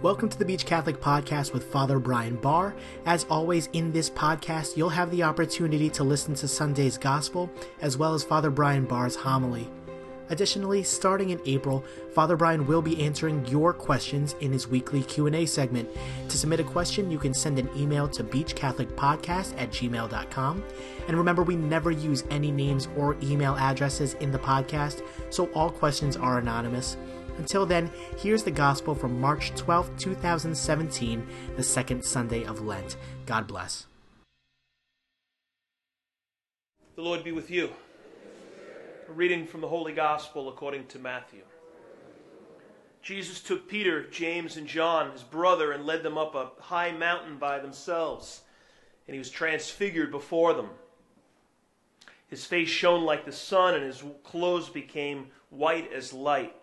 Welcome to the Beach Catholic Podcast with Father Brian Barr. As always, in this podcast, you'll have the opportunity to listen to Sunday's Gospel as well as Father Brian Barr's homily. Additionally, starting in April, Father Brian will be answering your questions in his weekly Q&A segment. To submit a question, you can send an email to beachcatholicpodcast at gmail.com. And remember, we never use any names or email addresses in the podcast, so all questions are anonymous. Until then, here's the gospel from March 12, 2017, the second Sunday of Lent. God bless. The Lord be with you. A reading from the Holy Gospel according to Matthew. Jesus took Peter, James, and John, his brother, and led them up a high mountain by themselves, and he was transfigured before them. His face shone like the sun, and his clothes became white as light.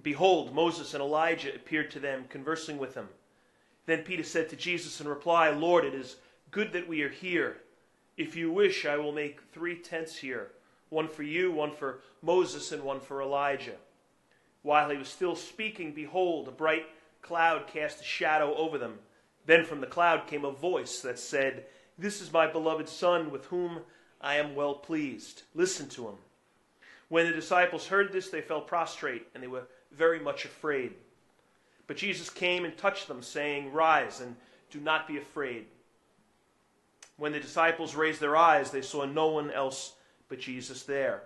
Behold, Moses and Elijah appeared to them, conversing with him. Then Peter said to Jesus in reply, Lord, it is good that we are here. If you wish, I will make three tents here one for you, one for Moses, and one for Elijah. While he was still speaking, behold, a bright cloud cast a shadow over them. Then from the cloud came a voice that said, This is my beloved Son, with whom I am well pleased. Listen to him. When the disciples heard this, they fell prostrate, and they were very much afraid. But Jesus came and touched them, saying, Rise, and do not be afraid. When the disciples raised their eyes, they saw no one else but Jesus there.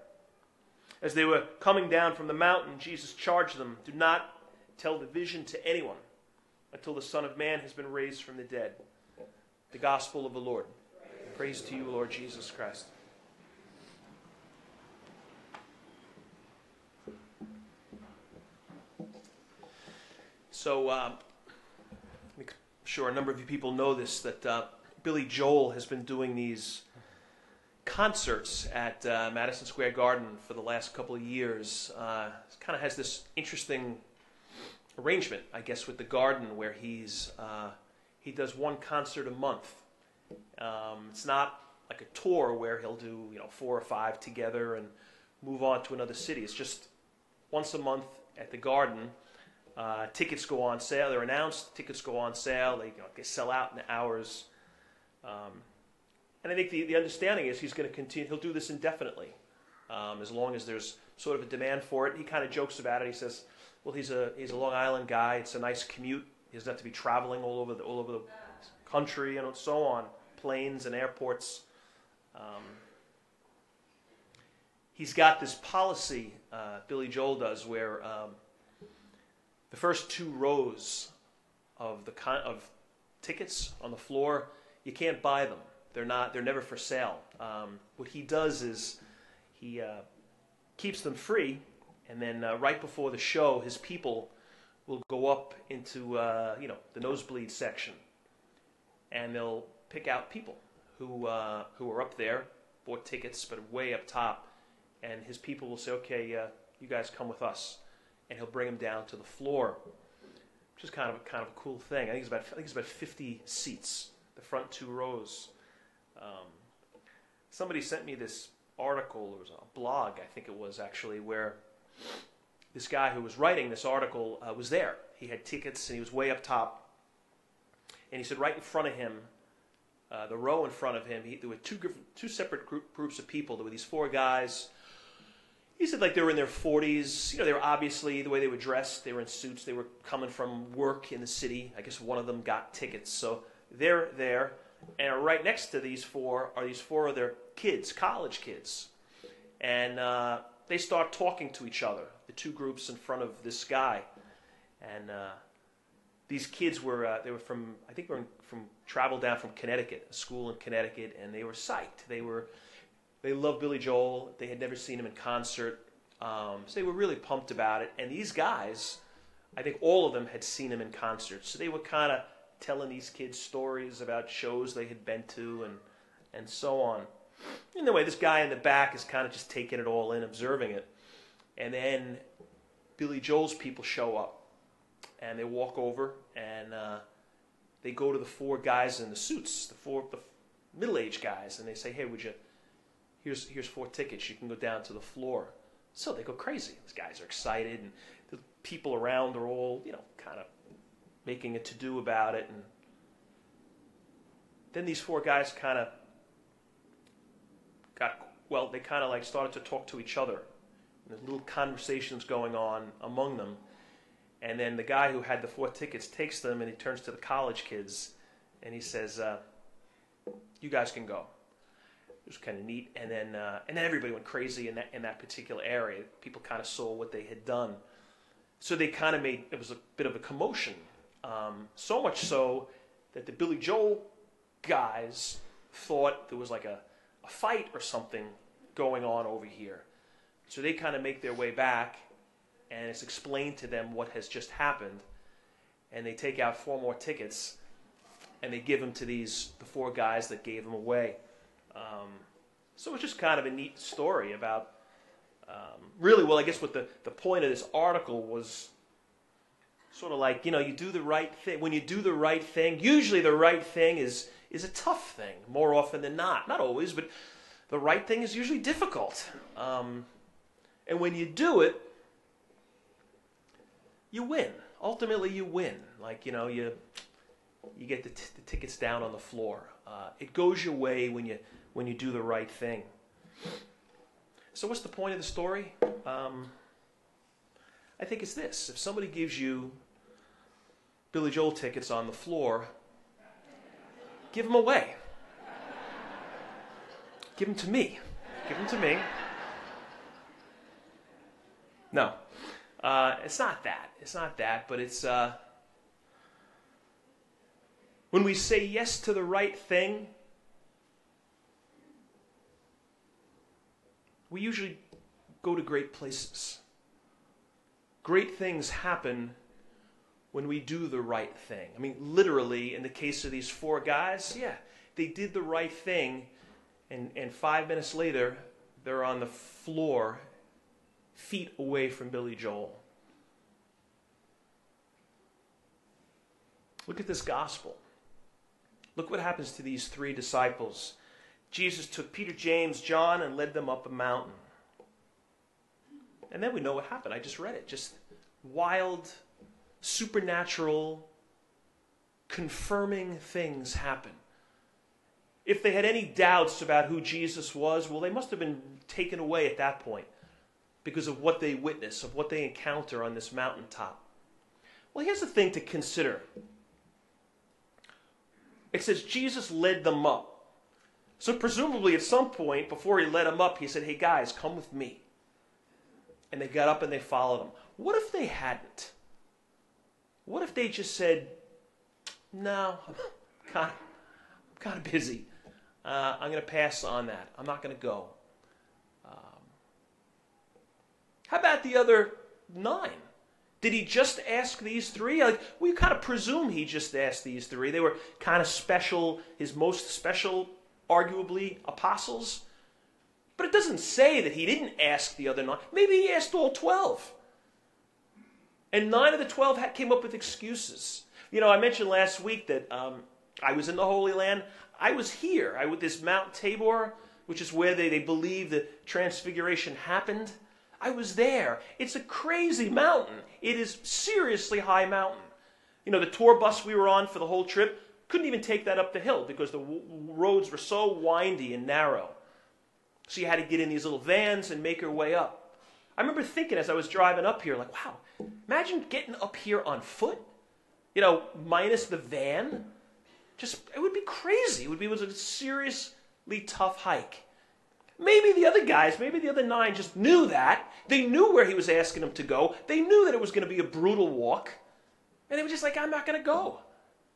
As they were coming down from the mountain, Jesus charged them Do not tell the vision to anyone until the Son of Man has been raised from the dead. The Gospel of the Lord. Praise to you, Lord Jesus Christ. So, uh, I'm sure a number of you people know this that uh, Billy Joel has been doing these concerts at uh, Madison Square Garden for the last couple of years. Uh, kind of has this interesting arrangement, I guess, with the Garden, where he's uh, he does one concert a month. Um, it's not like a tour where he'll do you know four or five together and move on to another city. It's just once a month at the Garden. Uh, tickets go on sale. They're announced. Tickets go on sale. They, you know, they sell out in hours. Um, and I think the, the understanding is he's going to continue, he'll do this indefinitely, um, as long as there's sort of a demand for it. He kind of jokes about it. He says, well, he's a, he's a Long Island guy. It's a nice commute. He doesn't have to be traveling all over the, all over the country and so on, planes and airports. Um, he's got this policy, uh, Billy Joel does, where um, the first two rows of the con- of tickets on the floor, you can't buy them. They're not. They're never for sale. Um, what he does is he uh, keeps them free, and then uh, right before the show, his people will go up into uh, you know the nosebleed section, and they'll pick out people who uh, who are up there, bought tickets, but way up top, and his people will say, "Okay, uh, you guys come with us," and he'll bring them down to the floor, which is kind of a, kind of a cool thing. I think it's about I think it's about 50 seats, the front two rows. Um, somebody sent me this article, it was a blog, I think it was actually, where this guy who was writing this article uh, was there. He had tickets and he was way up top. And he said, right in front of him, uh, the row in front of him, he, there were two, two separate group, groups of people. There were these four guys. He said, like they were in their 40s. You know, they were obviously the way they were dressed. They were in suits. They were coming from work in the city. I guess one of them got tickets. So they're there. And right next to these four are these four other kids, college kids. And uh, they start talking to each other, the two groups in front of this guy. And uh, these kids were, uh, they were from, I think were from, traveled down from Connecticut, a school in Connecticut, and they were psyched. They were, they loved Billy Joel. They had never seen him in concert. Um, so they were really pumped about it. And these guys, I think all of them had seen him in concert. So they were kind of telling these kids stories about shows they had been to and and so on. Anyway, this guy in the back is kind of just taking it all in, observing it. And then Billy Joel's people show up, and they walk over and uh, they go to the four guys in the suits, the four the middle-aged guys, and they say, "Hey, would you? Here's here's four tickets. You can go down to the floor." So they go crazy. These guys are excited, and the people around are all you know, kind of making a to do about it. And then these four guys kind of got, well, they kind of like started to talk to each other. There's little conversations going on among them. And then the guy who had the four tickets takes them and he turns to the college kids and he says, uh, "You guys can go." It was kind of neat. And then uh, and then everybody went crazy in that in that particular area. People kind of saw what they had done, so they kind of made it was a bit of a commotion. Um, so much so that the Billy Joel guys thought there was like a, a fight or something going on over here. So they kind of make their way back and it's explained to them what has just happened. And they take out four more tickets and they give them to these the four guys that gave them away. Um, so it's just kind of a neat story about um, really well. I guess what the the point of this article was sort of like you know you do the right thing when you do the right thing. Usually the right thing is is a tough thing more often than not. Not always, but the right thing is usually difficult. Um, and when you do it, you win. Ultimately, you win. Like you know, you you get the, t- the tickets down on the floor. Uh, it goes your way when you when you do the right thing. So, what's the point of the story? Um, I think it's this: if somebody gives you Billy Joel tickets on the floor, give them away. Give them to me. Give them to me. No, uh, it's not that. It's not that, but it's uh, when we say yes to the right thing, we usually go to great places. Great things happen when we do the right thing. I mean, literally, in the case of these four guys, yeah, they did the right thing, and, and five minutes later, they're on the floor feet away from Billy Joel. Look at this gospel. Look what happens to these three disciples. Jesus took Peter, James, John, and led them up a mountain. And then we know what happened. I just read it. Just wild, supernatural, confirming things happen. If they had any doubts about who Jesus was, well, they must have been taken away at that point because of what they witness, of what they encounter on this mountaintop. Well, here's the thing to consider it says Jesus led them up. So, presumably, at some point before he led them up, he said, Hey, guys, come with me. And they got up and they followed him. What if they hadn't? What if they just said, No, I'm kind of, I'm kind of busy. Uh, I'm going to pass on that. I'm not going to go. How about the other nine? Did he just ask these three? Like we kind of presume he just asked these three. They were kind of special, his most special, arguably, apostles. But it doesn't say that he didn't ask the other nine. Maybe he asked all twelve. And nine of the twelve came up with excuses. You know, I mentioned last week that um, I was in the Holy Land. I was here. I with this Mount Tabor, which is where they, they believe the transfiguration happened. I was there. It's a crazy mountain. It is seriously high mountain. You know, the tour bus we were on for the whole trip couldn't even take that up the hill because the w- roads were so windy and narrow. So you had to get in these little vans and make your way up. I remember thinking as I was driving up here, like, wow, imagine getting up here on foot, you know, minus the van. Just, it would be crazy. It would be it was a seriously tough hike. Maybe the other guys, maybe the other nine just knew that. They knew where he was asking them to go. They knew that it was going to be a brutal walk. And they were just like, I'm not going to go.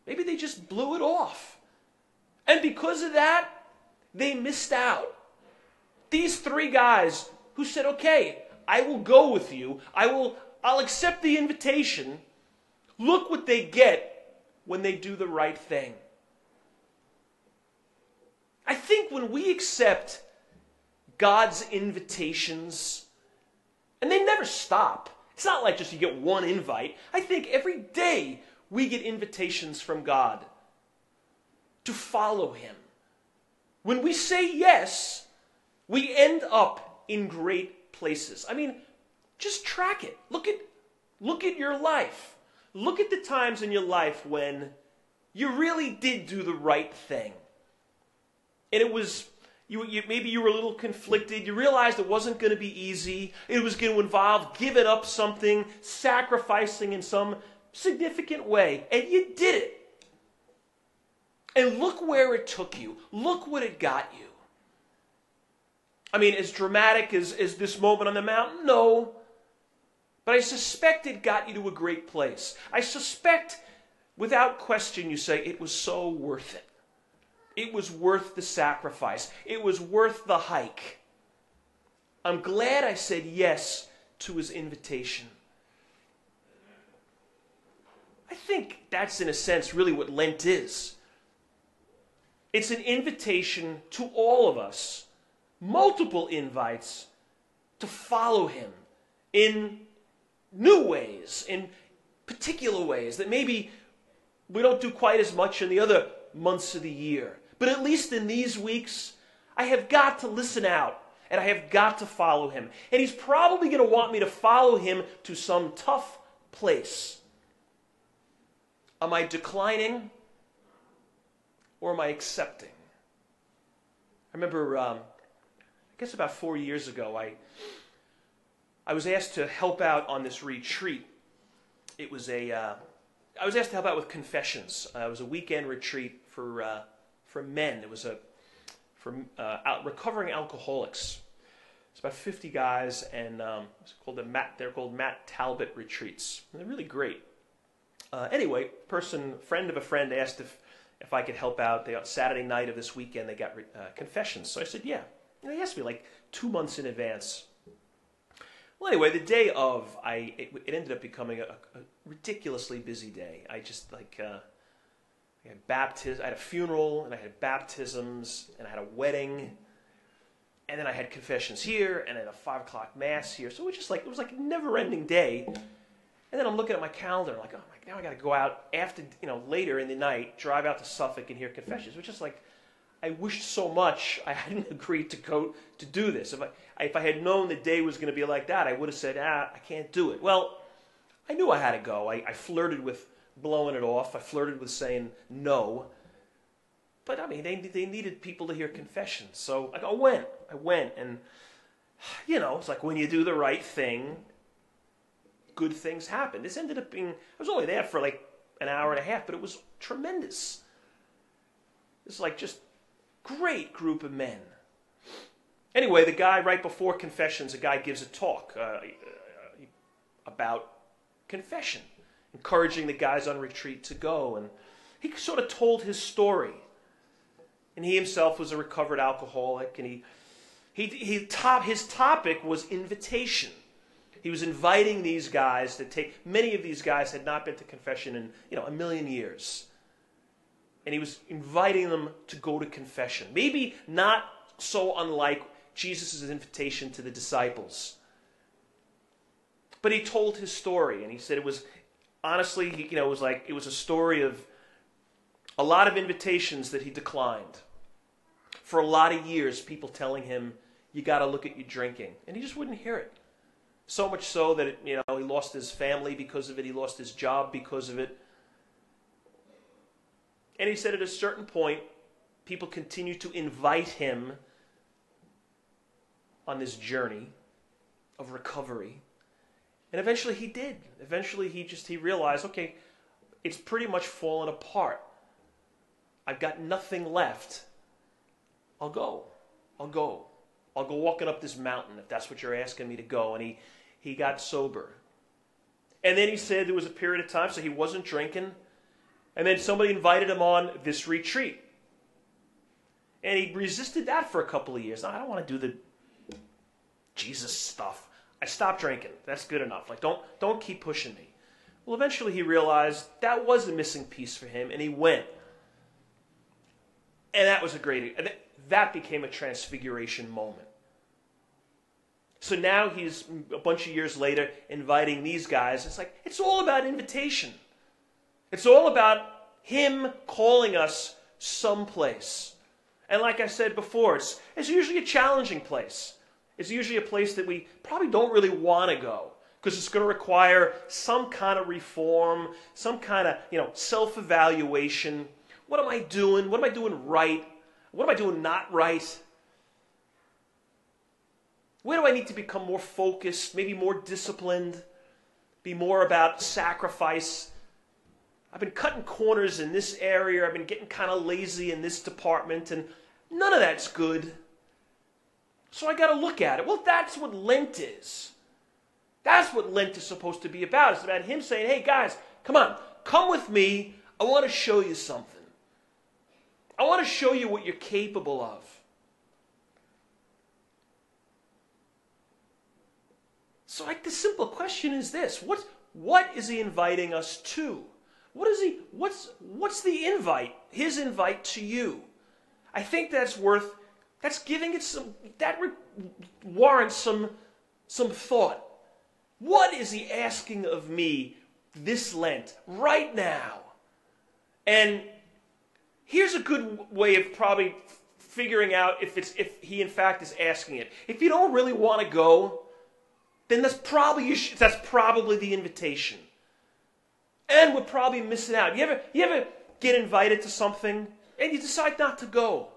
Maybe they just blew it off. And because of that, they missed out. These three guys who said, okay, I will go with you. I will, I'll accept the invitation. Look what they get when they do the right thing. I think when we accept God's invitations, and they never stop. It's not like just you get one invite. I think every day we get invitations from God to follow Him. When we say yes, we end up in great places. I mean, just track it. Look at, look at your life. Look at the times in your life when you really did do the right thing. And it was, you, you, maybe you were a little conflicted. You realized it wasn't going to be easy. It was going to involve giving up something, sacrificing in some significant way. And you did it. And look where it took you. Look what it got you. I mean, as dramatic as, as this moment on the mountain? No. But I suspect it got you to a great place. I suspect, without question, you say, it was so worth it. It was worth the sacrifice. It was worth the hike. I'm glad I said yes to his invitation. I think that's, in a sense, really what Lent is. It's an invitation to all of us, multiple invites to follow him in new ways, in particular ways that maybe we don't do quite as much in the other months of the year. But at least in these weeks, I have got to listen out and I have got to follow him. And he's probably going to want me to follow him to some tough place. Am I declining or am I accepting? I remember, um, I guess about four years ago, I, I was asked to help out on this retreat. It was a, uh, I was asked to help out with confessions. Uh, it was a weekend retreat for, uh, for men. It was a, for uh, recovering alcoholics. It's about 50 guys, and um, it's called the Matt, they're called Matt Talbot retreats. And they're really great. Uh, anyway, person, friend of a friend asked if if I could help out. They, Saturday night of this weekend, they got uh, confessions. So I said, yeah. And they asked me like two months in advance. Well, anyway, the day of, I it, it ended up becoming a, a, ridiculously busy day. I just like uh, I had I had a funeral, and I had baptisms, and I had a wedding, and then I had confessions here, and then a five o'clock mass here. So it was just like it was like a never-ending day. And then I'm looking at my calendar, like, oh my, now I got to go out after, you know, later in the night, drive out to Suffolk and hear confessions, which is like, I wished so much I hadn't agreed to go to do this. If I, if I had known the day was going to be like that, I would have said, ah, I can't do it. Well, I knew I had to go. I, I flirted with blowing it off. I flirted with saying no. But I mean, they, they needed people to hear confessions. So I went. I went. And, you know, it's like when you do the right thing, good things happen. This ended up being, I was only there for like an hour and a half, but it was tremendous. It's like just great group of men. Anyway, the guy right before confessions, a guy gives a talk uh, uh, about confession, encouraging the guys on retreat to go. And he sort of told his story. And he himself was a recovered alcoholic, and he, he, he top, his topic was invitation. He was inviting these guys to take, many of these guys had not been to confession in, you know, a million years. And he was inviting them to go to confession. Maybe not so unlike Jesus' invitation to the disciples. But he told his story, and he said it was, honestly, you know, it was like, it was a story of a lot of invitations that he declined. For a lot of years, people telling him, you got to look at your drinking. And he just wouldn't hear it. So much so that it, you know he lost his family because of it. He lost his job because of it. And he said at a certain point, people continued to invite him on this journey of recovery. And eventually he did. Eventually he just he realized, okay, it's pretty much fallen apart. I've got nothing left. I'll go. I'll go. I'll go walking up this mountain if that's what you're asking me to go. And he he got sober. And then he said there was a period of time, so he wasn't drinking. And then somebody invited him on this retreat. And he resisted that for a couple of years. I don't want to do the Jesus stuff. I stopped drinking. That's good enough. Like don't don't keep pushing me. Well, eventually he realized that was a missing piece for him, and he went. And that was a great. That became a transfiguration moment. So now he's a bunch of years later inviting these guys. It's like, it's all about invitation. It's all about him calling us someplace. And like I said before, it's, it's usually a challenging place. It's usually a place that we probably don't really want to go because it's going to require some kind of reform, some kind of, you know, self-evaluation. What am I doing? What am I doing right? What am I doing not right? Where do I need to become more focused, maybe more disciplined, be more about sacrifice? I've been cutting corners in this area. I've been getting kind of lazy in this department, and none of that's good. So I got to look at it. Well, that's what Lent is. That's what Lent is supposed to be about. It's about him saying, hey, guys, come on, come with me. I want to show you something. I want to show you what you're capable of. So, like, the simple question is this what, what is he inviting us to? What is he, what's, what's the invite, his invite to you? I think that's worth, that's giving it some, that warrants some, some thought. What is he asking of me this Lent, right now? And here's a good way of probably figuring out if it's if he in fact is asking it. If you don't really want to go, then that's probably that's probably the invitation. And we're probably missing out. You ever you ever get invited to something and you decide not to go?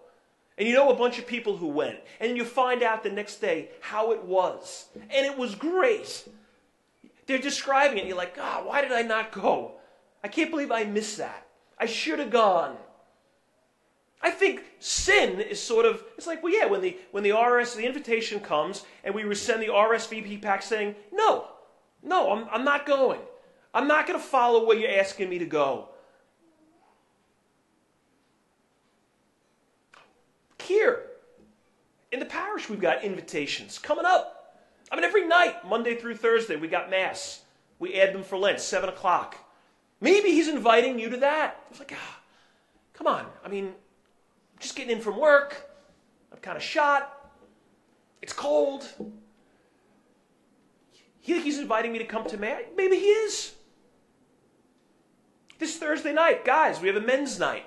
And you know a bunch of people who went, and you find out the next day how it was. And it was great. They're describing it, you're like, God, why did I not go? I can't believe I missed that. I should have gone. I think sin is sort of it's like well yeah when the when the RS the invitation comes and we send the RSVP pack saying no no I'm I'm not going I'm not going to follow where you're asking me to go. Here in the parish we've got invitations coming up. I mean, every night, Monday through Thursday, we got Mass. We add them for Lent, 7 o'clock. Maybe he's inviting you to that. It's like, ah, come on. I mean, just getting in from work. I'm kind of shot. It's cold. Think he's inviting me to come to? Maybe he is. This Thursday night, guys, we have a men's night.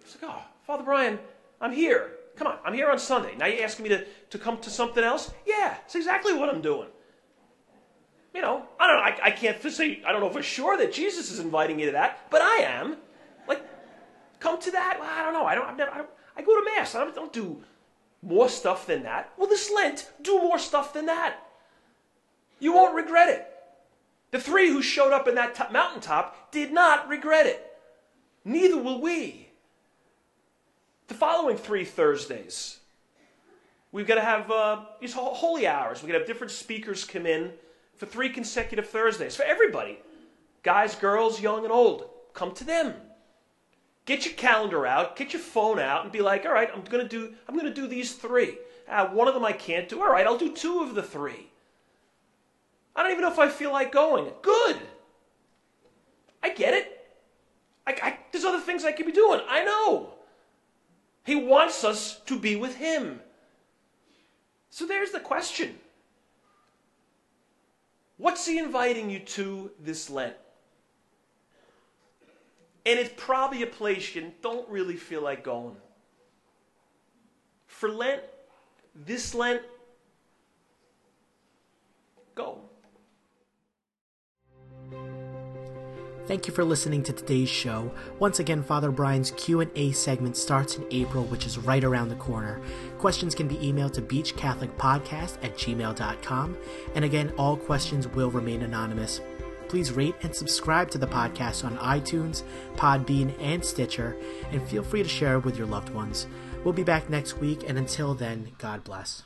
It's like, oh, Father Brian, I'm here. Come on, I'm here on Sunday. Now you're asking me to, to come to something else? Yeah, it's exactly what I'm doing. You know, I don't know, I, I can't say, I don't know for sure that Jesus is inviting you to that, but I am. Come to that? Well, I don't know. I don't, never, I, don't, I go to Mass. I don't, don't do more stuff than that. Well, this Lent, do more stuff than that. You won't regret it. The three who showed up in that top, mountaintop did not regret it. Neither will we the following three Thursdays. We've got to have uh, these holy hours. We're going to have different speakers come in for three consecutive Thursdays for everybody guys, girls, young, and old. Come to them. Get your calendar out, get your phone out, and be like, all right, I'm to do, I'm to do these three. Uh, one of them I can't do. All right, I'll do two of the three. I don't even know if I feel like going. Good. I get it. I, I, there's other things I could be doing. I know. He wants us to be with Him. So there's the question What's He inviting you to this Lent? And it's probably a place you don't really feel like going. For Lent, this Lent, go. Thank you for listening to today's show. Once again, Father Brian's Q&A segment starts in April, which is right around the corner. Questions can be emailed to beachcatholicpodcast at gmail.com. And again, all questions will remain anonymous. Please rate and subscribe to the podcast on iTunes, Podbean, and Stitcher, and feel free to share it with your loved ones. We'll be back next week, and until then, God bless.